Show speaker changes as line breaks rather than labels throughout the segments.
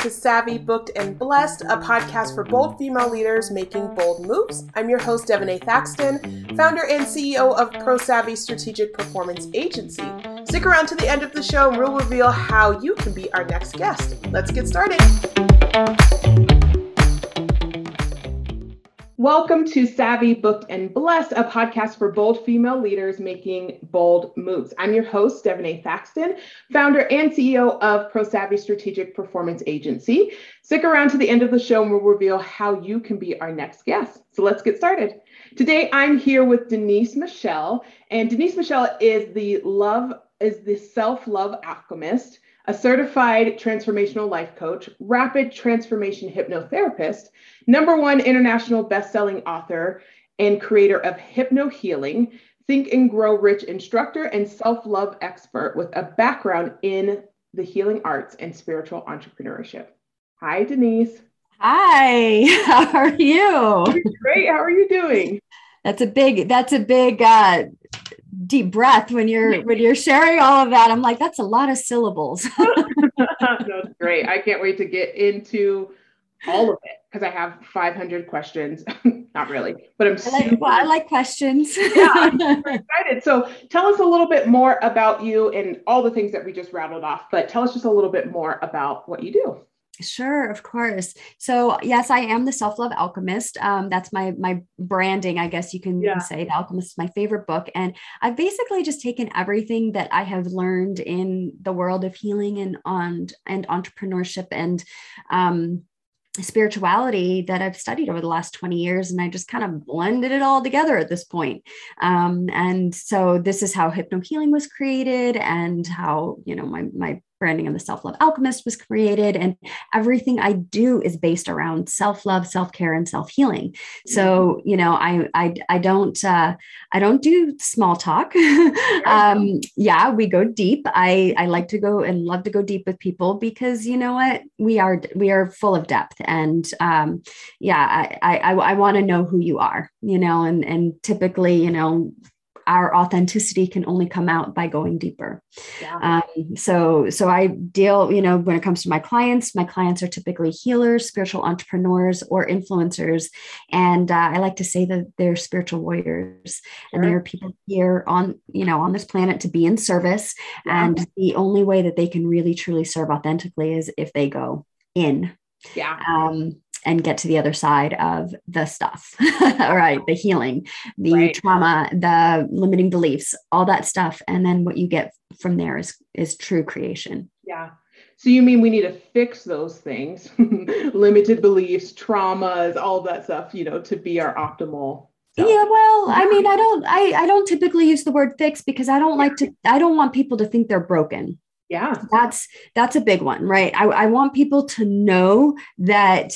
to Savvy, Booked, and Blessed, a podcast for bold female leaders making bold moves. I'm your host, Devonee Thaxton, founder and CEO of Pro Savvy Strategic Performance Agency. Stick around to the end of the show and we'll reveal how you can be our next guest. Let's get started. Welcome to Savvy, Booked, and Blessed, a podcast for bold female leaders making bold moves. I'm your host, Devonee Thaxton, founder and CEO of Pro Savvy Strategic Performance Agency. Stick around to the end of the show and we'll reveal how you can be our next guest. So let's get started. Today, I'm here with Denise Michelle, and Denise Michelle is the love is the self-love alchemist a certified transformational life coach, rapid transformation hypnotherapist, number one international best-selling author and creator of Hypno Healing, Think and Grow Rich instructor, and self-love expert with a background in the healing arts and spiritual entrepreneurship. Hi, Denise.
Hi, how are you?
Great. How are you doing?
That's a big, that's a big uh deep breath when you're when you're sharing all of that. I'm like, that's a lot of syllables.
that's great. I can't wait to get into all of it because I have 500 questions. Not really, but I'm
I like, well, I like questions.
yeah, I'm super excited. So tell us a little bit more about you and all the things that we just rattled off, but tell us just a little bit more about what you do.
Sure, of course. So yes, I am the self-love alchemist. Um, that's my my branding, I guess you can yeah. say. The Alchemist is my favorite book, and I've basically just taken everything that I have learned in the world of healing and on and entrepreneurship and um, spirituality that I've studied over the last 20 years. And I just kind of blended it all together at this point. Um, and so this is how hypno healing was created and how, you know, my, my branding of the self love alchemist was created. And everything I do is based around self love, self care, and self healing. So, mm-hmm. you know, I, I, I don't, uh, I don't do small talk. um, yeah, we go deep. I, I like to go and love to go deep with people because you know what, we are, we are full of depth. And um, yeah, I, I, I want to know who you are, you know, and, and typically, you know, our authenticity can only come out by going deeper. Yeah. Um, so, so I deal, you know, when it comes to my clients, my clients are typically healers, spiritual entrepreneurs, or influencers, and uh, I like to say that they're spiritual warriors, sure. and they're people here on, you know, on this planet to be in service. Yeah. And the only way that they can really truly serve authentically is if they go in.
Yeah.
Um, and get to the other side of the stuff. All right the healing the right. trauma the limiting beliefs all that stuff. And then what you get from there is is true creation.
Yeah. So you mean we need to fix those things limited beliefs traumas all that stuff you know to be our optimal
self. yeah well i mean i don't i i don't typically use the word fix because i don't like to i don't want people to think they're broken.
Yeah.
That's that's a big one right? I, I want people to know that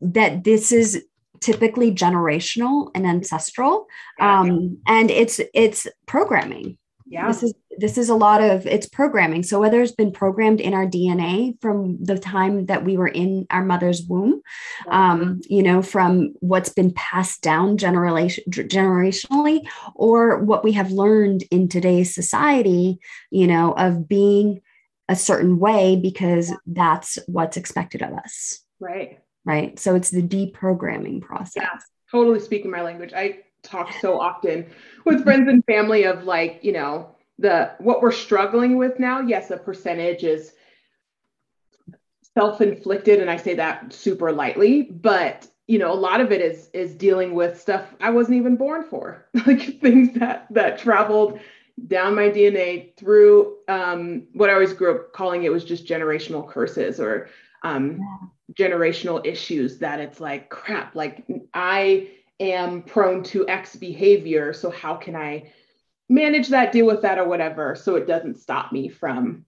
that this is typically generational and ancestral um, and it's it's programming.
Yeah.
This is this is a lot of it's programming. So whether it's been programmed in our dna from the time that we were in our mother's womb um, you know from what's been passed down generation, generationally or what we have learned in today's society you know of being a certain way because that's what's expected of us.
Right
right? So it's the deprogramming process. Yeah,
totally speaking my language. I talk so often with friends and family of like, you know, the what we're struggling with now. Yes, a percentage is self-inflicted and I say that super lightly, but you know, a lot of it is is dealing with stuff I wasn't even born for. like things that that traveled down my DNA through um, what I always grew up calling it was just generational curses or um, yeah generational issues that it's like crap like i am prone to x behavior so how can i manage that deal with that or whatever so it doesn't stop me from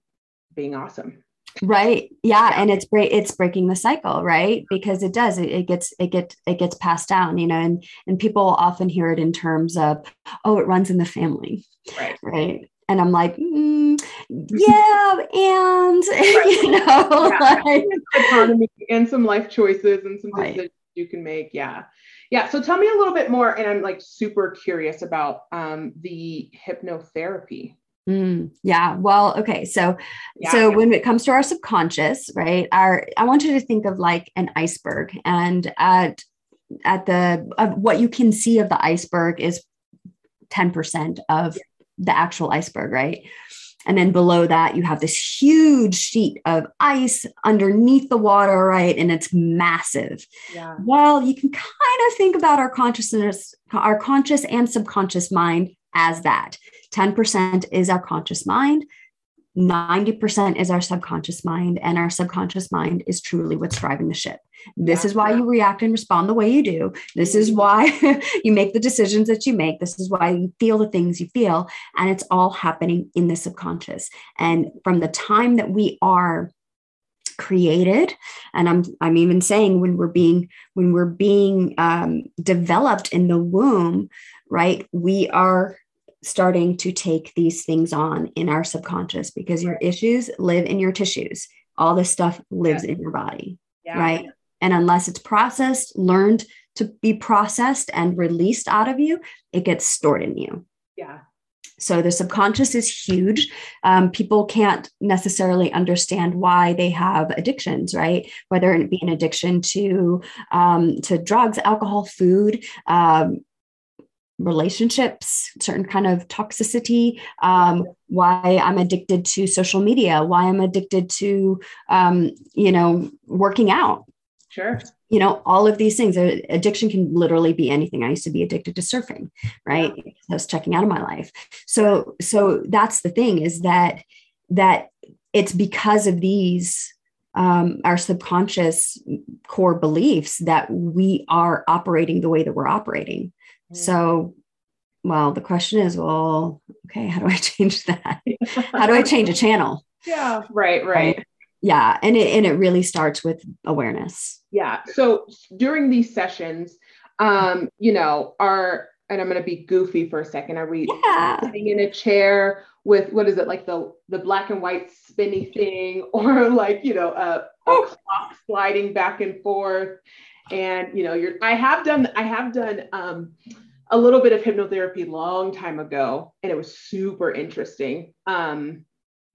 being awesome.
Right. Yeah and it's great it's breaking the cycle right? Because it does it, it gets it gets it gets passed down you know and and people often hear it in terms of oh it runs in the family
right.
right and I'm like, mm, yeah, and you know,
yeah. like, and some life choices and some right. decisions you can make. Yeah, yeah. So tell me a little bit more, and I'm like super curious about um, the hypnotherapy.
Mm, yeah. Well, okay. So, yeah. so when it comes to our subconscious, right? Our, I want you to think of like an iceberg, and at at the of what you can see of the iceberg is ten percent of yeah. The actual iceberg, right? And then below that, you have this huge sheet of ice underneath the water, right? And it's massive. Yeah. Well, you can kind of think about our consciousness, our conscious and subconscious mind as that. 10% is our conscious mind. 90% is our subconscious mind, and our subconscious mind is truly what's driving the ship. This yeah, is why yeah. you react and respond the way you do. This is mm-hmm. why you make the decisions that you make. This is why you feel the things you feel. And it's all happening in the subconscious. And from the time that we are created and i'm i'm even saying when we're being when we're being um, developed in the womb right we are starting to take these things on in our subconscious because your issues live in your tissues. All this stuff lives yeah. in your body, yeah. right? And unless it's processed, learned to be processed and released out of you, it gets stored in you.
Yeah.
So the subconscious is huge. Um, people can't necessarily understand why they have addictions, right? Whether it be an addiction to um, to drugs, alcohol, food, um, relationships, certain kind of toxicity, um, why I'm addicted to social media, why I'm addicted to, um, you know, working out.
Sure.
You know, all of these things. Addiction can literally be anything. I used to be addicted to surfing, right? Yeah. I was checking out of my life. So, so that's the thing is that that it's because of these um, our subconscious core beliefs that we are operating the way that we're operating. So, well, the question is, well, okay, how do I change that? how do I change a channel?
Yeah, right, right.
Yeah, and it and it really starts with awareness.
Yeah. So during these sessions, um, you know, are and I'm going to be goofy for a second. Are we yeah. sitting in a chair with what is it like the the black and white spinny thing, or like you know a, a clock sliding back and forth? and you know you're i have done i have done um, a little bit of hypnotherapy long time ago and it was super interesting um,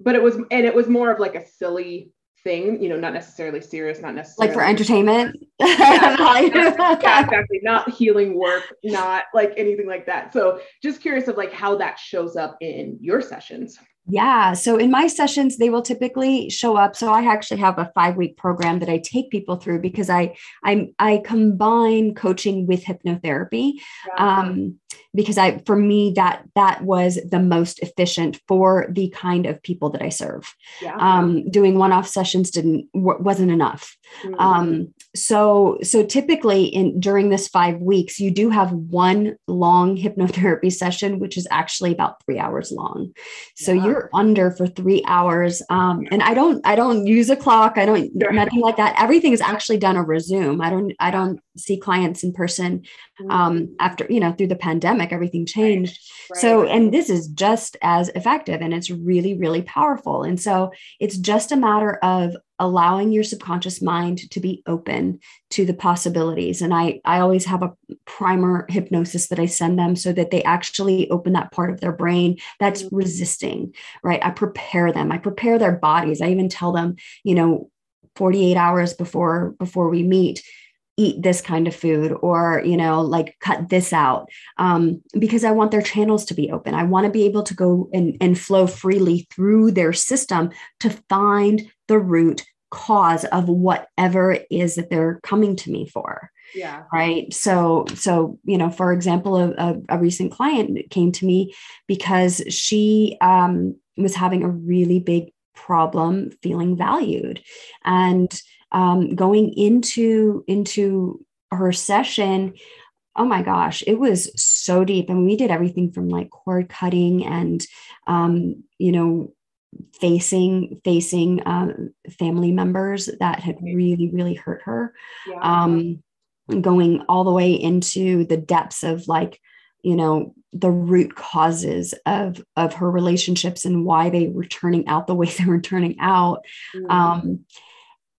but it was and it was more of like a silly thing you know not necessarily serious not necessarily
like for entertainment
yeah, yeah, exactly not healing work not like anything like that so just curious of like how that shows up in your sessions
yeah. So in my sessions, they will typically show up. So I actually have a five week program that I take people through because I I I combine coaching with hypnotherapy. Yeah. Um, because I for me that that was the most efficient for the kind of people that I serve. Yeah. Um, doing one off sessions didn't wasn't enough. Mm-hmm. Um, so so typically in during this five weeks you do have one long hypnotherapy session which is actually about three hours long so yeah. you're under for three hours um, and i don't i don't use a clock i don't sure. nothing like that everything is actually done over zoom i don't i don't see clients in person um, mm-hmm. after you know through the pandemic everything changed right. Right. so and this is just as effective and it's really really powerful and so it's just a matter of allowing your subconscious mind to be open to the possibilities and i i always have a primer hypnosis that i send them so that they actually open that part of their brain that's mm-hmm. resisting right i prepare them i prepare their bodies i even tell them you know 48 hours before before we meet eat this kind of food or you know like cut this out um, because i want their channels to be open. I want to be able to go and, and flow freely through their system to find the root cause of whatever it is that they're coming to me for
yeah.
right? So so you know for example a, a, a recent client came to me because she um, was having a really big problem feeling valued. And um, going into into her session oh my gosh it was so deep and we did everything from like cord cutting and um, you know facing facing um, family members that had really really hurt her yeah. um, going all the way into the depths of like you know the root causes of of her relationships and why they were turning out the way they were turning out mm-hmm. um,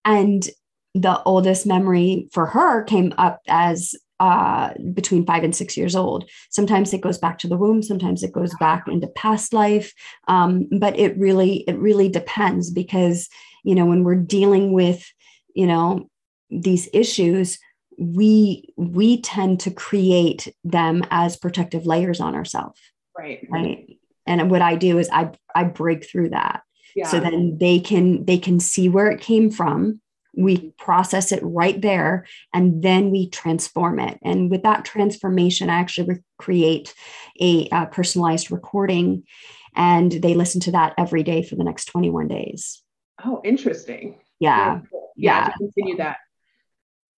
and the oldest memory for her came up as uh, between five and six years old. Sometimes it goes back to the womb. Sometimes it goes back into past life. Um, but it really, it really depends because you know when we're dealing with, you know, these issues, we we tend to create them as protective layers on ourselves.
Right.
Right. And what I do is I I break through that. Yeah. So then they can they can see where it came from. We process it right there and then we transform it. And with that transformation i actually re- create a, a personalized recording and they listen to that every day for the next 21 days.
Oh interesting.
Yeah.
Yeah, yeah. to continue that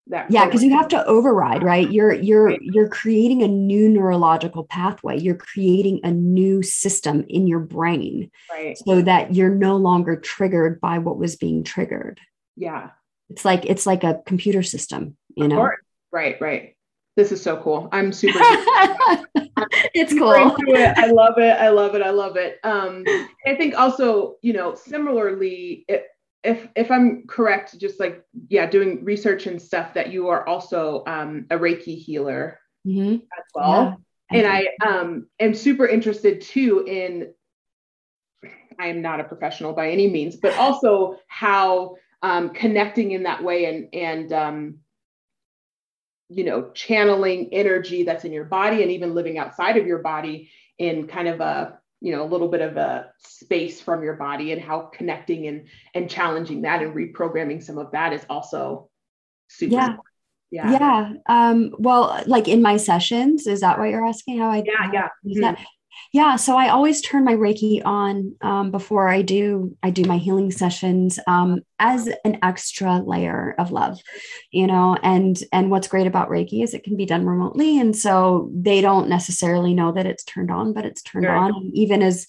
that yeah because you have to override right? you're you're you're creating a new neurological pathway. You're creating a new system in your brain
right.
so that you're no longer triggered by what was being triggered.
Yeah.
It's like it's like a computer system you know?
right right. This is so cool. I'm super
it's cool. it.
i love it. I love it. I love it. Um i think also you know similarly if if if i'm correct just like yeah doing research and stuff that you are also um a reiki healer
mm-hmm.
as well yeah. and i um am super interested too in i am not a professional by any means but also how um, connecting in that way and and um, you know channeling energy that's in your body and even living outside of your body in kind of a you know a little bit of a space from your body and how connecting and and challenging that and reprogramming some of that is also super
yeah. yeah. Yeah. Um well like in my sessions is that what you're asking how i
yeah yeah.
mm-hmm. Yeah, so I always turn my Reiki on um, before I do I do my healing sessions um, as an extra layer of love, you know. And and what's great about Reiki is it can be done remotely, and so they don't necessarily know that it's turned on, but it's turned on. And even as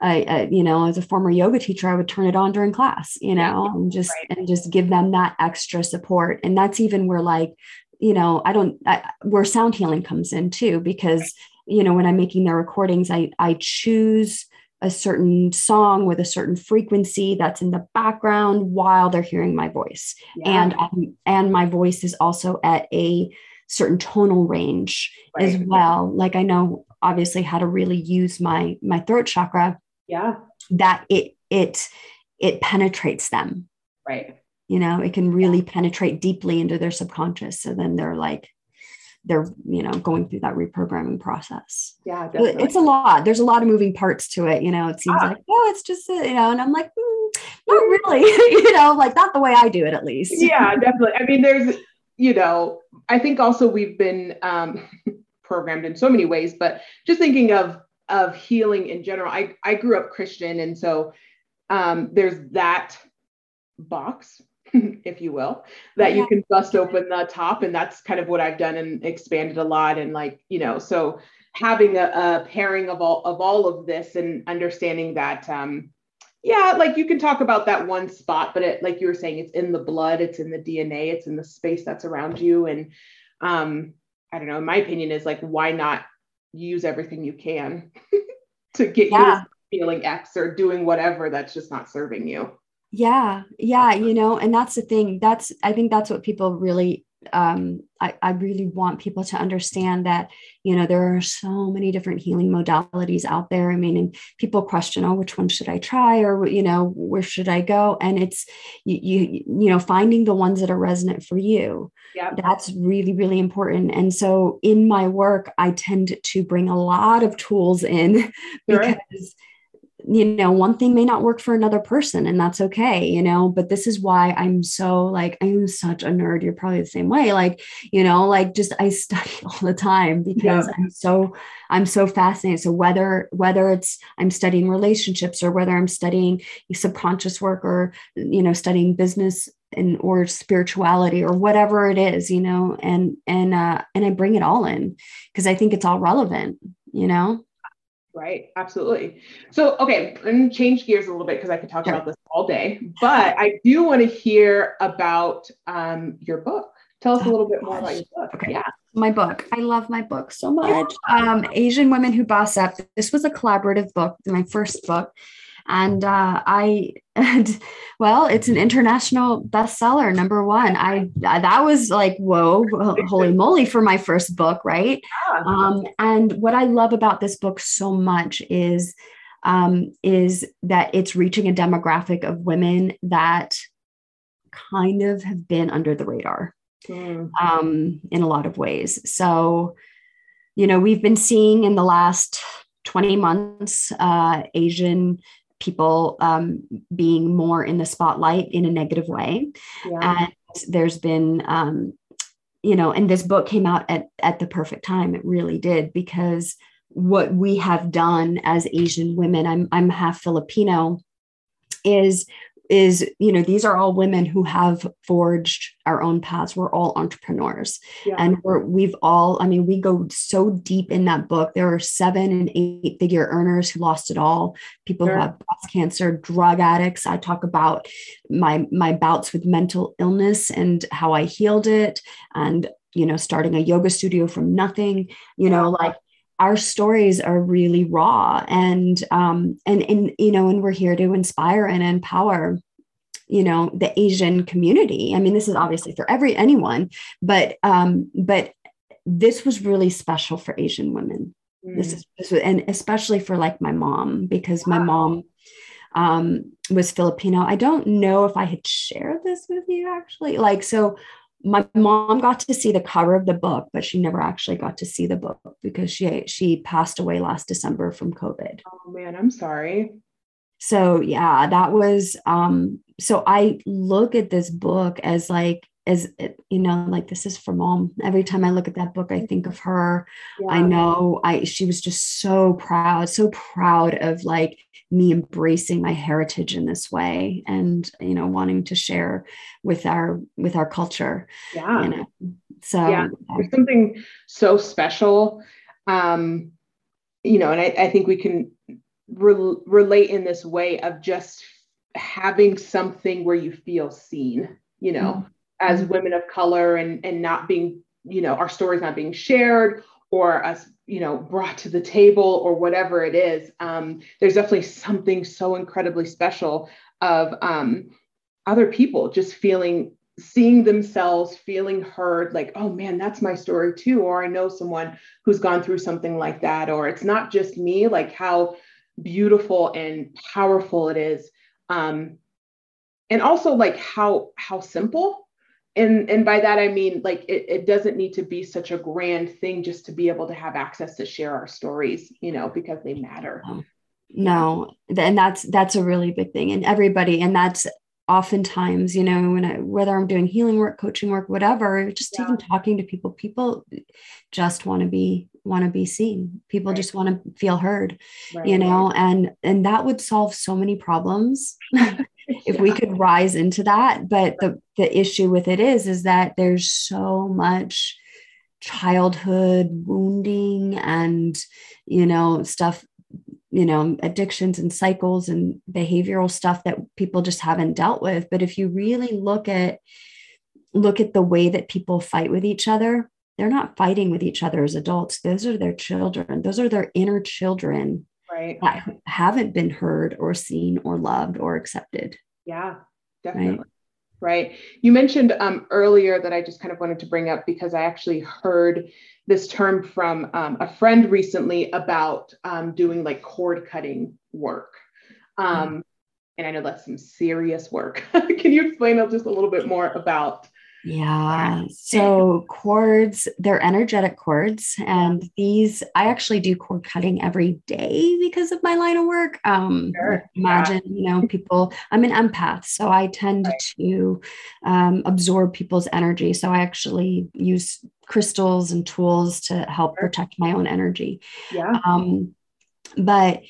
I, I, you know, as a former yoga teacher, I would turn it on during class, you know, and just right. and just give them that extra support. And that's even where like you know i don't I, where sound healing comes in too because you know when i'm making their recordings i i choose a certain song with a certain frequency that's in the background while they're hearing my voice. Yeah. and um, and my voice is also at a certain tonal range right. as well. Like i know obviously how to really use my my throat chakra.
Yeah.
That it it it penetrates them.
Right.
You know it can really yeah. penetrate deeply into their subconscious. So then they're like they're you know going through that reprogramming process.
Yeah definitely.
it's a lot. There's a lot of moving parts to it you know it seems ah. like oh it's just you know and i'm like mm, not really you know like not the way i do it at least.
Yeah definitely. I mean there's you know i think also we've been um, programmed in so many ways but just thinking of of healing in general i i grew up christian and so um, there's that box if you will, that you can bust open the top. And that's kind of what I've done and expanded a lot. And like, you know, so having a, a pairing of all of all of this and understanding that um yeah, like you can talk about that one spot, but it like you were saying, it's in the blood, it's in the DNA, it's in the space that's around you. And um, I don't know, my opinion is like, why not use everything you can to get yeah. you feeling X or doing whatever that's just not serving you
yeah yeah you know and that's the thing that's i think that's what people really um I, I really want people to understand that you know there are so many different healing modalities out there. I mean and people question oh which one should i try? or you know where should i go? And it's you you, you know finding the ones that are resonant for you
yeah.
that's really really important. And so in my work i tend to bring a lot of tools in sure. because you know one thing may not work for another person and that's okay you know but this is why i'm so like i'm such a nerd you're probably the same way like you know like just i study all the time because yeah. i'm so i'm so fascinated so whether whether it's i'm studying relationships or whether i'm studying subconscious work or you know studying business and or spirituality or whatever it is you know and and uh and i bring it all in because i think it's all relevant you know
Right, absolutely. So, okay, I'm change gears a little bit because I could talk about this all day, but I do want to hear about um, your book. Tell us a little bit more about your book.
Okay. Yeah. My book. I love my book so much. Um, Asian Women Who Boss Up. This was a collaborative book, my first book. And uh, I, and, well, it's an international bestseller, number one. I that was like whoa, holy moly for my first book, right? Um, and what I love about this book so much is um, is that it's reaching a demographic of women that kind of have been under the radar mm. um, in a lot of ways. So, you know, we've been seeing in the last 20 months uh, Asian people um, being more in the spotlight in a negative way. Yeah. And there's been, um, you know, and this book came out at, at the perfect time. It really did because what we have done as Asian women, I'm, I'm half Filipino, is is you know these are all women who have forged our own paths. We're all entrepreneurs. Yeah. and we're we've all i mean we go so deep in that book. There are seven and eight figure earners who lost it all. People sure. who have breast cancer drug addicts. I talk about my my bouts with mental illness and how i healed it and you know starting a yoga studio from nothing. You know like our stories are really raw and um and and you know and we're here to inspire and empower you know the asian community. I mean this is obviously for every anyone but um but this was really special for asian women. Mm. this, is, this was, and especially for like my mom because my mom um was filipino. I don't know if i had shared this with you actually. Like so my mom got to see the cover of the book, but she never actually got to see the book because she she passed away last December from COVID.
Oh man, I'm sorry.
So yeah, that was um so I look at this book as like as you know like this is for mom every time i look at that book i think of her yeah. i know i she was just so proud so proud of like me embracing my heritage in this way and you know wanting to share with our with our culture
yeah you know? so yeah there's something so special um you know and i, I think we can re- relate in this way of just having something where you feel seen you know mm-hmm. As women of color and and not being you know our stories not being shared or us you know brought to the table or whatever it is um, there's definitely something so incredibly special of um, other people just feeling seeing themselves feeling heard like oh man that's my story too or i know someone who's gone through something like that or it's not just me like how beautiful and powerful it is. Um, and also like how how simple and and by that i mean like it, it doesn't need to be such a grand thing just to be able to have access to share our stories you know because they matter mm-hmm.
no and that's that's a really big thing and everybody and that's oftentimes you know when I, whether i'm doing healing work coaching work whatever just yeah. even talking to people people just want to be want to be seen people right. just want to feel heard right. you know and and that would solve so many problems if yeah. we could rise into that but the the issue with it is is that there's so much childhood wounding and you know stuff you know addictions and cycles and behavioral stuff that people just haven't dealt with. But if you really look at look at the way that people fight with each other they're not fighting with each other as adults. Those are their children. Those are their inner children
right
that haven't been heard or seen or loved or accepted
yeah definitely right? right? You mentioned um, earlier that I just kind of wanted to bring up because I actually heard this term from um, a friend recently about um, doing like cord cutting work. Um, and I know that's some serious work. Can you explain just a little bit more about
yeah. So cords, they're energetic cords. And these, I actually do cord cutting every day because of my line of work. Um, sure. Imagine, yeah. you know, people, I'm an empath. So I tend right. to um, absorb people's energy. So I actually use crystals and tools to help sure. protect my own energy.
Yeah.
Um, but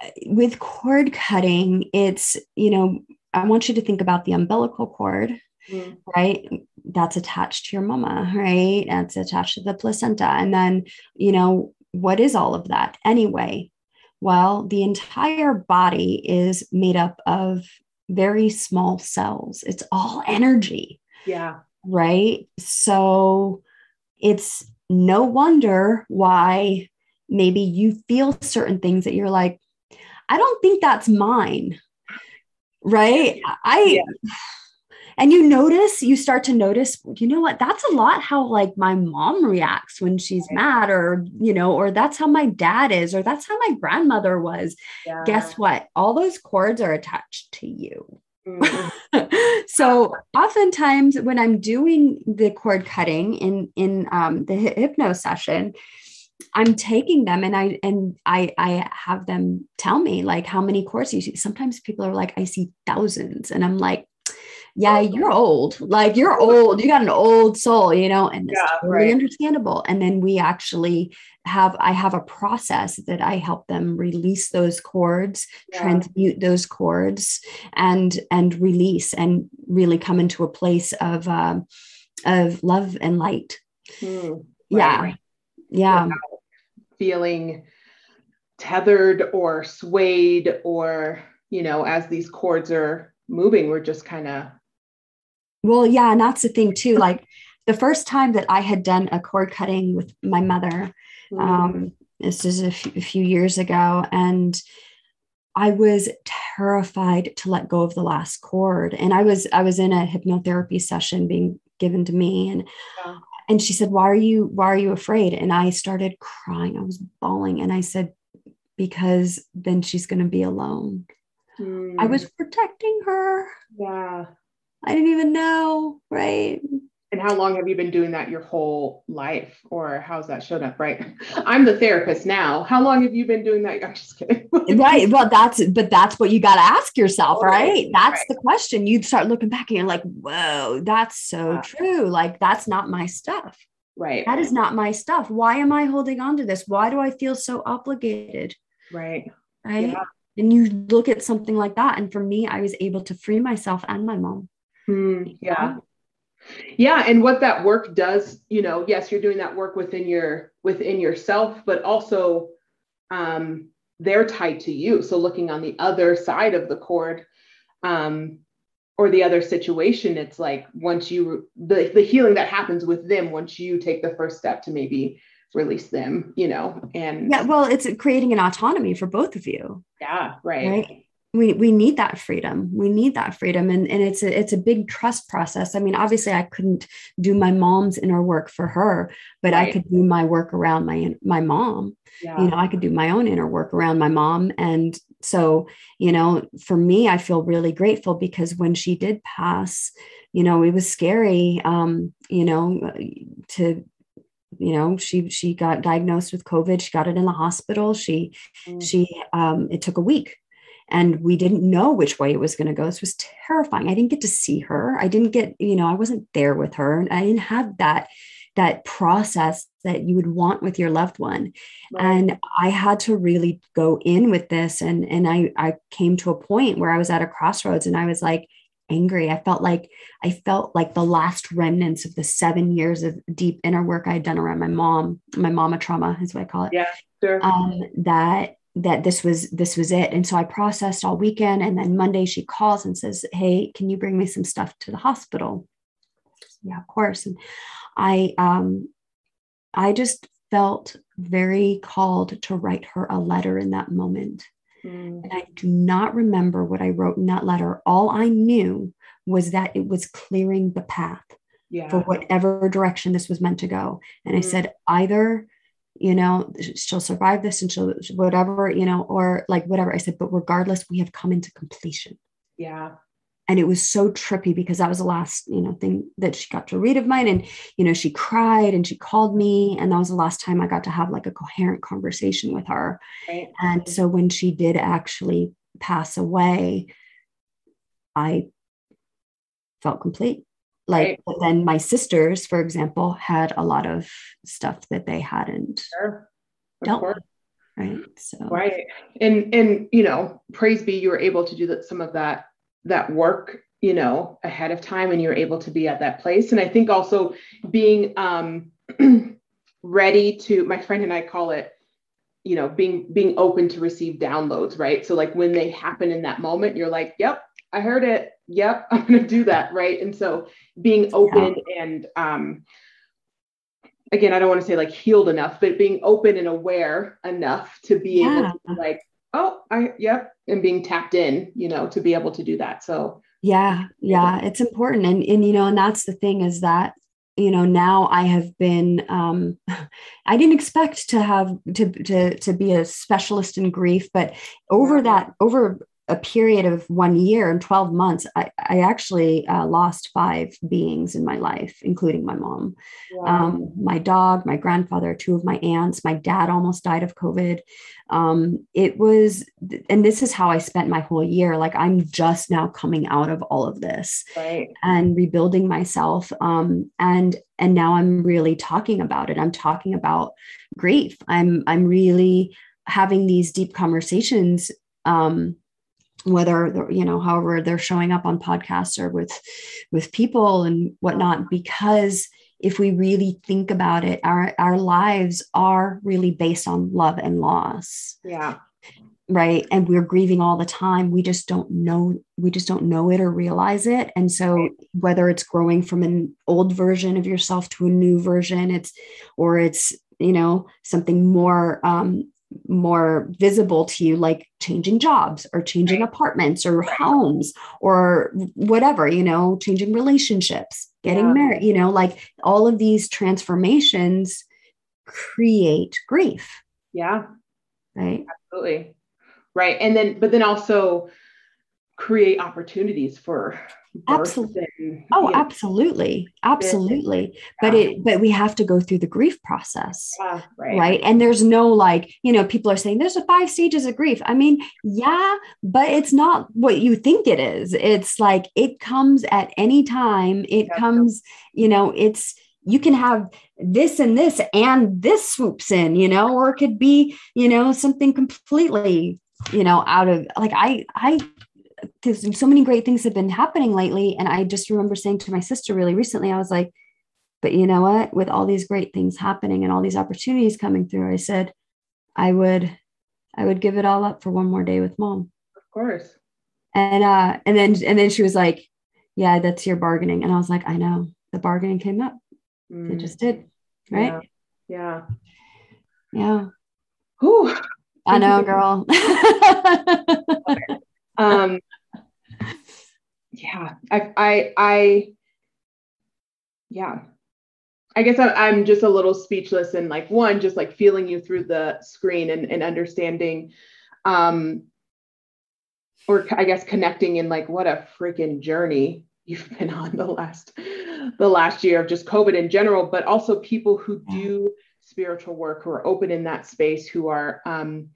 uh, with cord cutting, it's, you know, I want you to think about the umbilical cord mm. right? That's attached to your mama, right? That's attached to the placenta. And then, you know, what is all of that anyway? Well, the entire body is made up of very small cells. It's all energy.
Yeah.
Right. So it's no wonder why maybe you feel certain things that you're like, I don't think that's mine. Right. I, yeah. And you notice, you start to notice, you know what? That's a lot how like my mom reacts when she's mad, or, you know, or that's how my dad is, or that's how my grandmother was. Yeah. Guess what? All those cords are attached to you. Mm-hmm. so oftentimes when I'm doing the cord cutting in in um, the hypno session, I'm taking them and I and I I have them tell me like how many cords you see. Sometimes people are like, I see thousands, and I'm like, yeah, you're old. Like you're old. You got an old soul, you know, and it's yeah, totally right. understandable. And then we actually have I have a process that I help them release those cords, yeah. transmute those cords, and and release and really come into a place of uh, of love and light. Hmm. Yeah. Yeah. Without
feeling tethered or swayed or, you know, as these cords are moving, we're just kind of
well, yeah, and that's the thing too. Like the first time that I had done a cord cutting with my mother, mm-hmm. um, this is a, f- a few years ago, and I was terrified to let go of the last cord. And I was I was in a hypnotherapy session being given to me, and yeah. and she said, "Why are you Why are you afraid?" And I started crying. I was bawling, and I said, "Because then she's going to be alone." Mm. I was protecting her.
Yeah.
I didn't even know, right?
And how long have you been doing that your whole life? Or how's that showed up, right? I'm the therapist now. How long have you been doing that? I'm just kidding.
right. Well, that's but that's what you got to ask yourself, right? That's right. the question. You start looking back and you're like, whoa, that's so true. Like that's not my stuff.
Right.
That is not my stuff. Why am I holding on to this? Why do I feel so obligated?
Right.
Right. Yeah. And you look at something like that. And for me, I was able to free myself and my mom.
Mm, yeah. Yeah. And what that work does, you know, yes, you're doing that work within your within yourself, but also um, they're tied to you. So looking on the other side of the cord, um, or the other situation, it's like once you the, the healing that happens with them once you take the first step to maybe release them, you know, and
yeah, well, it's creating an autonomy for both of you.
Yeah, right. Right
we we need that freedom. We need that freedom. And and it's a it's a big trust process. I mean obviously i couldn't do my mom's inner work for her but right. i could do my work around my my mom. Yeah. you know i could do my own inner work around my mom. And so you know for me i feel really grateful because when she did pass you know it was scary um you know to you know she she got diagnosed with covid. She got it in the hospital. She mm. she um it took a week and we didn't know which way it was going to go. This was terrifying. I didn't get to see her. I didn't get, you know, I wasn't there with her. And I didn't have that that process that you would want with your loved one. Right. And I had to really go in with this. And and I I came to a point where I was at a crossroads and I was like angry. I felt like I felt like the last remnants of the seven years of deep inner work I had done around my mom, my mama trauma is what I call it.
Yeah, sure.
Um, that that this was this was it and so i processed all weekend and then monday she calls and says hey can you bring me some stuff to the hospital yeah of course and i um i just felt very called to write her a letter in that moment mm. and i do not remember what i wrote in that letter all i knew was that it was clearing the path yeah. for whatever direction this was meant to go and mm. i said either you know she'll survive this and she'll whatever you know or like whatever i said but regardless we have come into completion.
Yeah.
And it was so trippy because that was the last you know thing that she got to read of mine and you know she cried and she called me and that was the last time i got to have like a coherent conversation with her. Right. and so when she did actually pass away i felt complete like right. but then my sisters for example had a lot of stuff that they hadn't sure. dealt with right? So
right. And and you know praise be you were able to do that some of that that work you know ahead of time and you're able to be at that place. And i think also being um ready to my friend and i call it you know being being open to receive downloads right? So like when they happen in that moment you're like yep I heard it. Yep, I'm going to do that. Right. And so being open yeah. and, um, again, I don't want to say like healed enough, but being open and aware enough to be yeah. able to be like oh, I, yep, and being tapped in, you know, to be able to do that. So,
yeah, yeah, it's important. And, and, you know, and that's the thing is that, you know, now I have been, um, I didn't expect to have to, to, to be a specialist in grief, but over that, over a period of one year and 12 months, I, I actually uh, lost five beings in my life, including my mom, wow. um, my dog, my grandfather, two of my aunts. My dad almost died of COVID. Um, it was, and this is how I spent my whole year. Like I'm just now coming out of all of this
right.
and rebuilding myself. Um, and and now I'm really talking about it. I'm talking about grief. I'm I'm really having these deep conversations um, whether you know however they're showing up on podcasts or with with people and whatnot because if we really think about it our our lives are really based on love and loss.
Yeah.
Right? And we're grieving all the time. We just don't know we just don't know it or realize it. And so right. whether it's growing from an old version of yourself to a new version it's or it's you know something more um more visible to you like changing jobs or changing right. apartments or homes or whatever you know changing relationships getting yeah. married you know like all of these transformations create grief.
Yeah.
Right?
Absolutely. Right. And then but then also create opportunities for
absolutely and, oh yeah. absolutely absolutely yeah. but it but we have to go through the grief process
yeah, right.
right and there's no like you know people are saying there's a five stages of grief i mean yeah but it's not what you think it is it's like it comes at any time it comes you know it's you can have this and this and this swoops in you know or it could be you know something completely you know out of like i i because so many great things have been happening lately. And I just remember saying to my sister really recently, I was like, but you know what? With all these great things happening and all these opportunities coming through, I said, I would, I would give it all up for one more day with mom.
Of course.
And uh, and then and then she was like, Yeah, that's your bargaining. And I was like, I know. The bargaining came up. Mm. It just did. Right.
Yeah.
Yeah. yeah.
Whew.
I know, girl.
um yeah. I i i yeah. I guess I, am just a little speechless and like one just like feeling you through the screen and, and understanding um or i guess connecting in like what a freaking journey you've been on the last the last year of just covid in general but also people who do spiritual work who are open in that space who are um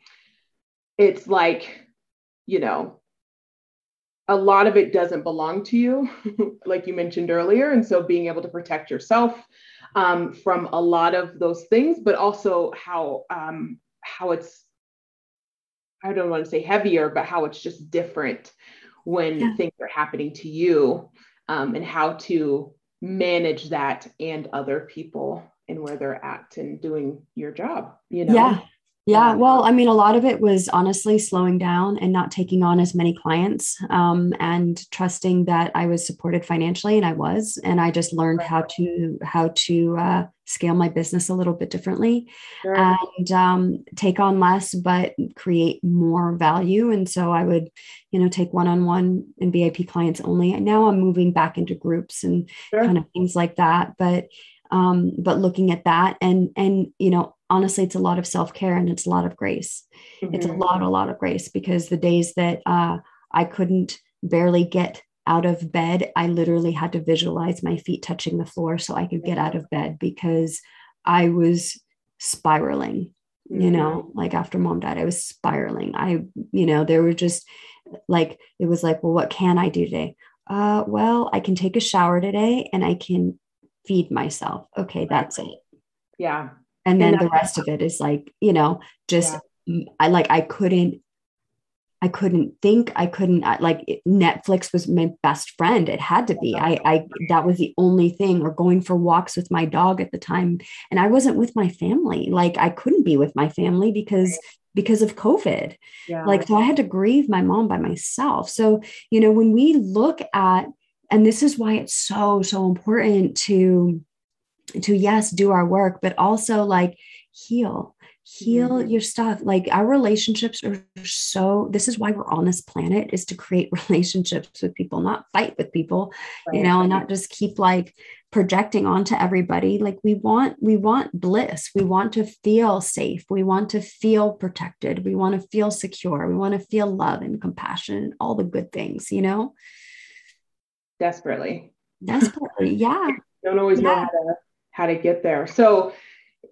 it's like you know a lot of it doesn't belong to you, like you mentioned earlier. And so being able to protect yourself um, from a lot of those things, but also how um, how it's I don't want to say heavier, but how it's just different when yeah. things are happening to you um, and how to manage that and other people and where they're at and doing your job, you know?
Yeah. Yeah, well, I mean, a lot of it was honestly slowing down and not taking on as many clients um, and trusting that I was supported financially, and I was. And I just learned how to how to uh, scale my business a little bit differently sure. and um, take on less, but create more value. And so I would, you know, take one on one and VIP clients only. And now I'm moving back into groups and sure. kind of things like that. But um, but looking at that and and you know honestly it's a lot of self-care and it's a lot of grace mm-hmm. it's a mm-hmm. lot a lot of grace because the days that uh, i couldn't barely get out of bed i literally had to visualize my feet touching the floor so i could get out of bed because i was spiraling mm-hmm. you know mm-hmm. like after mom died i was spiraling i you know there were just like it was like well what can i do today uh well i can take a shower today and i can feed myself okay that's it
yeah
and then the rest of it is like you know just yeah. i like i couldn't i couldn't think i couldn't like netflix was my best friend. It had to be. I i that was the only thing. Or going for walks with my dog at the time. And i wasn't with my family. Like i couldn't be with my family because because of covid. Yeah. like so i had to grieve my mom by myself. So you know when we look at and this is why it's so so important to to yes do our work but also like heal heal mm-hmm. your stuff. Like our relationships are so this is why we're on this planet is to create relationships with people not fight with people right. you know and not just keep like projecting onto everybody. Like we want we want bliss. We want to feel safe. We want to feel protected. We want to feel secure. We want to feel love and compassion all the good things you know?
Desperately.
Desperately yeah.
Don't always yeah. know how to how to get there so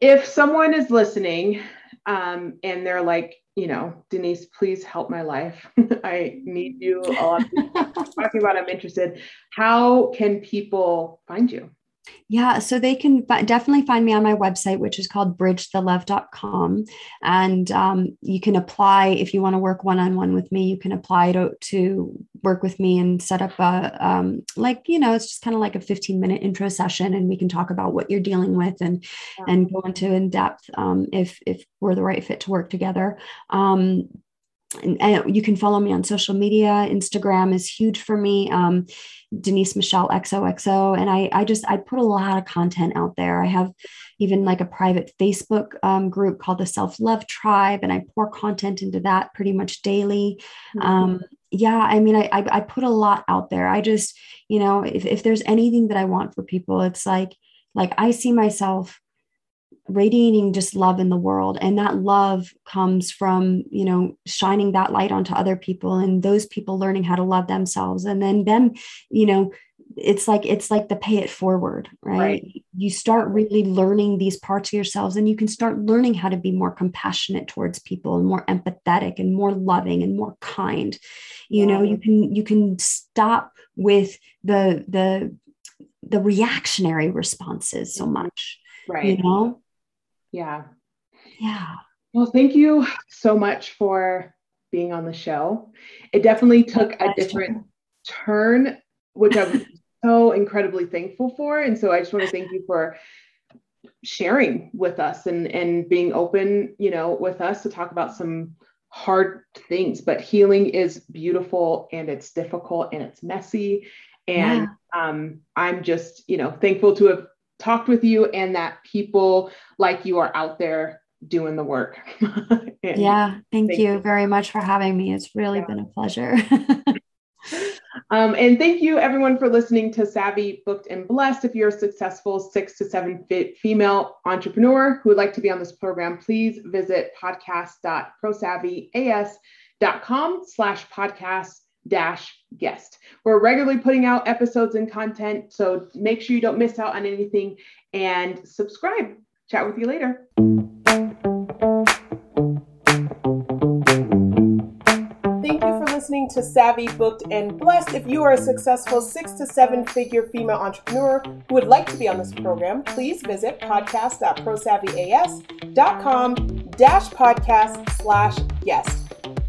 if someone is listening um, and they're like, you know, Denise, please help my life. I need you. talking about, I'm interested. How can people find you?
Yeah, so they can definitely find me on my website, which is called bridgethelove.com. And um, you can apply if you want to work one on one with me, you can apply to, to work with me and set up a, um, like, you know, it's just kind of like a 15 minute intro session and we can talk about what you're dealing with and, yeah. and go into in depth um, if, if we're the right fit to work together. Um, and, and, you can follow me on social media. Instagram is huge for me. Um, Denise Michelle XOXO. And I, I just, I put a lot of content out there. I have even like a private Facebook um, group called the Self Love Tribe, and I pour content into that pretty much daily. Mm-hmm. Um, yeah, I mean, I, I, I put a lot out there. I just, you know, if, if there's anything that I want for people, it's like, like I see myself radiating just love in the world. And that love comes from you know shining that light onto other people and those people learning how to love themselves. And then them you know it's like it's like the pay it forward right? right? you start really learning these parts of yourselves and you can start learning how to be more compassionate towards people and more empathetic and more loving and more kind. You know you can you can stop with the the the reactionary responses so much right. you know
yeah.
Yeah.
Well, thank you so much for being on the show. It definitely took a different turn, which I'm so incredibly thankful for. And so I just want to thank you for sharing with us and and being open, you know, with us to talk about some hard things. But healing is beautiful and it's difficult and it's messy. And yeah. um, I'm just, you know, thankful to have talked with you and that people like you are out there doing the work.
yeah, thank, thank you, you, very much for having me. It's really yeah. been a pleasure.
um, and thank you everyone for listening to Savvy, Booked, and Blessed. If you're a successful six to seven fit female entrepreneur who would like to be on this program, please visit podcast.prosavvyas.com slash podcast dash guest. We're regularly putting out episodes and content, so make sure you don't miss out on anything and subscribe. Chat with you later. Thank you for listening to Savvy, Booked, and Blessed. If you are a successful six to seven figure female entrepreneur who would like to be on this program, please visit podcast.prosavvyas.com dash podcast slash guest.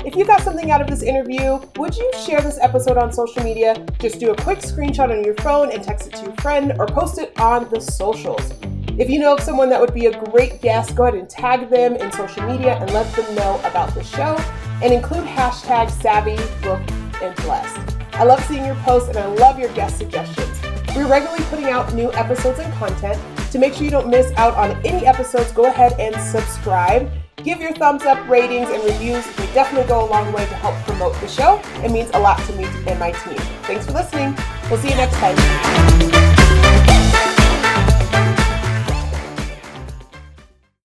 If you got something out of this interview, would you share this episode on social media? Just do a quick screenshot on your phone and text it to your friend or post it on the socials. If you know of someone that would be a great guest, go ahead and tag them in social media and let them know about the show and include hashtag savvy, book, and blessed. I love seeing your posts and I love your guest suggestions. We're regularly putting out new episodes and content. To make sure you don't miss out on any episodes, go ahead and subscribe. Give your thumbs up, ratings, and reviews. They definitely go a long way to help promote the show. It means a lot to me and my team. Thanks for listening. We'll see you next time.